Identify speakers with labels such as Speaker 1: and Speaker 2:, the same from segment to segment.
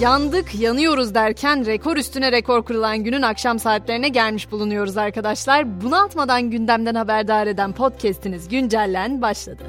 Speaker 1: Yandık, yanıyoruz derken rekor üstüne rekor kırılan günün akşam saatlerine gelmiş bulunuyoruz arkadaşlar. Bunu atmadan gündemden haberdar eden podcast'iniz Güncellen başladı.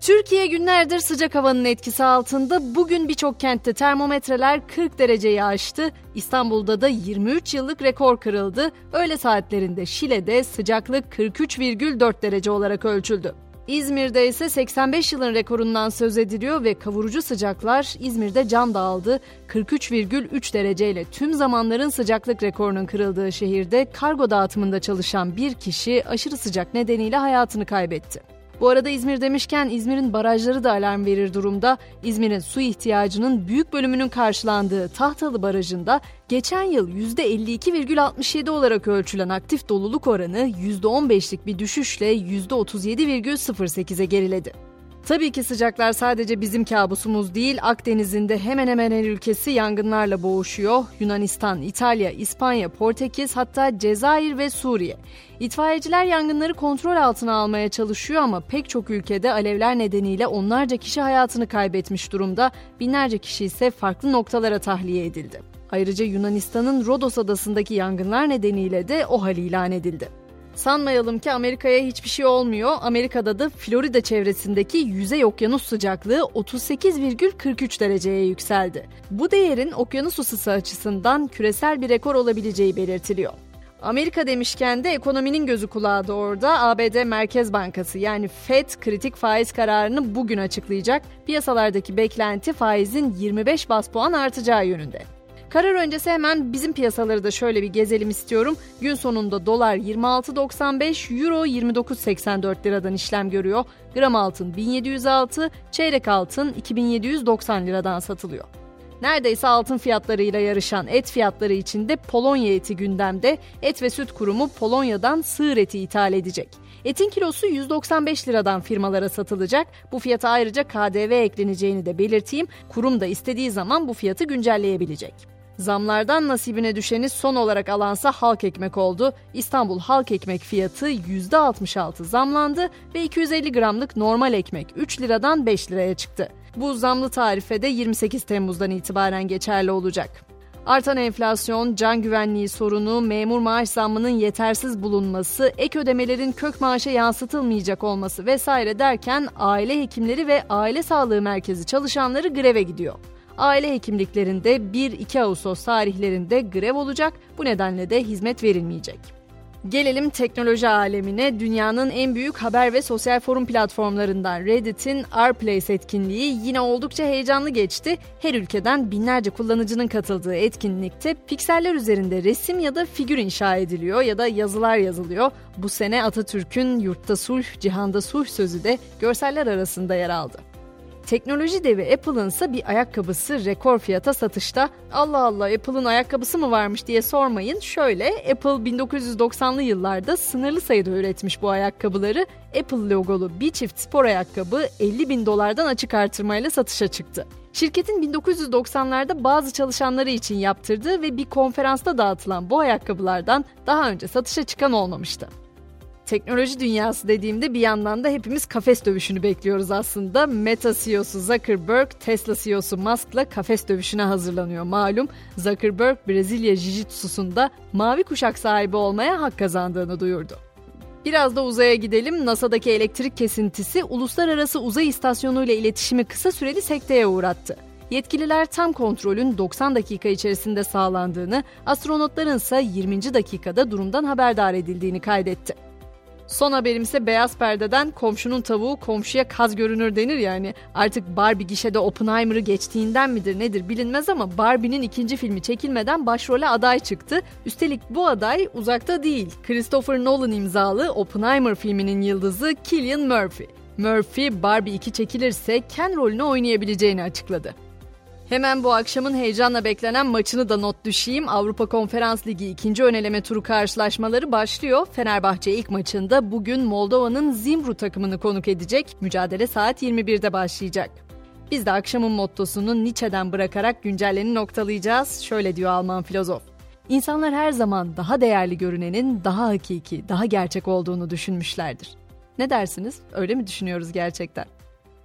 Speaker 1: Türkiye günlerdir sıcak havanın etkisi altında. Bugün birçok kentte termometreler 40 dereceyi aştı. İstanbul'da da 23 yıllık rekor kırıldı. Öğle saatlerinde Şile'de sıcaklık 43,4 derece olarak ölçüldü. İzmir'de ise 85 yılın rekorundan söz ediliyor ve kavurucu sıcaklar İzmir'de can dağıldı. 43,3 dereceyle tüm zamanların sıcaklık rekorunun kırıldığı şehirde kargo dağıtımında çalışan bir kişi aşırı sıcak nedeniyle hayatını kaybetti. Bu arada İzmir demişken İzmir'in barajları da alarm verir durumda. İzmir'in su ihtiyacının büyük bölümünün karşılandığı Tahtalı Barajı'nda geçen yıl %52,67 olarak ölçülen aktif doluluk oranı %15'lik bir düşüşle %37,08'e geriledi. Tabii ki sıcaklar sadece bizim kabusumuz değil, Akdeniz'in de hemen hemen her ülkesi yangınlarla boğuşuyor. Yunanistan, İtalya, İspanya, Portekiz hatta Cezayir ve Suriye. İtfaiyeciler yangınları kontrol altına almaya çalışıyor ama pek çok ülkede alevler nedeniyle onlarca kişi hayatını kaybetmiş durumda, binlerce kişi ise farklı noktalara tahliye edildi. Ayrıca Yunanistan'ın Rodos adasındaki yangınlar nedeniyle de o hal ilan edildi. Sanmayalım ki Amerika'ya hiçbir şey olmuyor. Amerika'da da Florida çevresindeki yüzey okyanus sıcaklığı 38,43 dereceye yükseldi. Bu değerin okyanus ısısı açısından küresel bir rekor olabileceği belirtiliyor. Amerika demişken de ekonominin gözü kulağı da orada. ABD Merkez Bankası yani FED kritik faiz kararını bugün açıklayacak. Piyasalardaki beklenti faizin 25 bas puan artacağı yönünde. Karar öncesi hemen bizim piyasaları da şöyle bir gezelim istiyorum. Gün sonunda dolar 26.95, euro 29.84 liradan işlem görüyor. Gram altın 1706, çeyrek altın 2790 liradan satılıyor. Neredeyse altın fiyatlarıyla yarışan et fiyatları için de Polonya eti gündemde. Et ve Süt Kurumu Polonya'dan sığır eti ithal edecek. Etin kilosu 195 liradan firmalara satılacak. Bu fiyata ayrıca KDV ekleneceğini de belirteyim. Kurum da istediği zaman bu fiyatı güncelleyebilecek. Zamlardan nasibine düşeni son olarak alansa halk ekmek oldu. İstanbul halk ekmek fiyatı %66 zamlandı ve 250 gramlık normal ekmek 3 liradan 5 liraya çıktı. Bu zamlı tarife de 28 Temmuz'dan itibaren geçerli olacak. Artan enflasyon, can güvenliği sorunu, memur maaş zammının yetersiz bulunması, ek ödemelerin kök maaşa yansıtılmayacak olması vesaire derken aile hekimleri ve aile sağlığı merkezi çalışanları greve gidiyor aile hekimliklerinde 1-2 Ağustos tarihlerinde grev olacak. Bu nedenle de hizmet verilmeyecek. Gelelim teknoloji alemine. Dünyanın en büyük haber ve sosyal forum platformlarından Reddit'in R-Place etkinliği yine oldukça heyecanlı geçti. Her ülkeden binlerce kullanıcının katıldığı etkinlikte pikseller üzerinde resim ya da figür inşa ediliyor ya da yazılar yazılıyor. Bu sene Atatürk'ün yurtta sulh, cihanda sulh sözü de görseller arasında yer aldı. Teknoloji devi Apple'ın ise bir ayakkabısı rekor fiyata satışta. Allah Allah Apple'ın ayakkabısı mı varmış diye sormayın. Şöyle Apple 1990'lı yıllarda sınırlı sayıda üretmiş bu ayakkabıları. Apple logolu bir çift spor ayakkabı 50 bin dolardan açık artırmayla satışa çıktı. Şirketin 1990'larda bazı çalışanları için yaptırdığı ve bir konferansta dağıtılan bu ayakkabılardan daha önce satışa çıkan olmamıştı. Teknoloji dünyası dediğimde bir yandan da hepimiz kafes dövüşünü bekliyoruz aslında. Meta CEO'su Zuckerberg, Tesla CEO'su Musk'la kafes dövüşüne hazırlanıyor malum. Zuckerberg Brezilya Jiu-Jitsu'sunda mavi kuşak sahibi olmaya hak kazandığını duyurdu. Biraz da uzaya gidelim. NASA'daki elektrik kesintisi uluslararası uzay istasyonu ile iletişimi kısa süreli sekteye uğrattı. Yetkililer tam kontrolün 90 dakika içerisinde sağlandığını, astronotların ise 20. dakikada durumdan haberdar edildiğini kaydetti. Son haberimse beyaz perdeden komşunun tavuğu komşuya kaz görünür denir yani. Artık Barbie gişede Oppenheimer'ı geçtiğinden midir nedir bilinmez ama Barbie'nin ikinci filmi çekilmeden başrole aday çıktı. Üstelik bu aday uzakta değil. Christopher Nolan imzalı Oppenheimer filminin yıldızı Cillian Murphy. Murphy Barbie 2 çekilirse Ken rolünü oynayabileceğini açıkladı. Hemen bu akşamın heyecanla beklenen maçını da not düşeyim. Avrupa Konferans Ligi ikinci öneleme turu karşılaşmaları başlıyor. Fenerbahçe ilk maçında bugün Moldova'nın Zimbru takımını konuk edecek. Mücadele saat 21'de başlayacak. Biz de akşamın mottosunu Nietzsche'den bırakarak güncelleni noktalayacağız. Şöyle diyor Alman filozof. İnsanlar her zaman daha değerli görünenin daha hakiki, daha gerçek olduğunu düşünmüşlerdir. Ne dersiniz? Öyle mi düşünüyoruz gerçekten?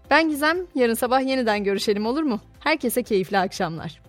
Speaker 1: Ben Gizem, yarın sabah yeniden görüşelim olur mu? Herkese keyifli akşamlar.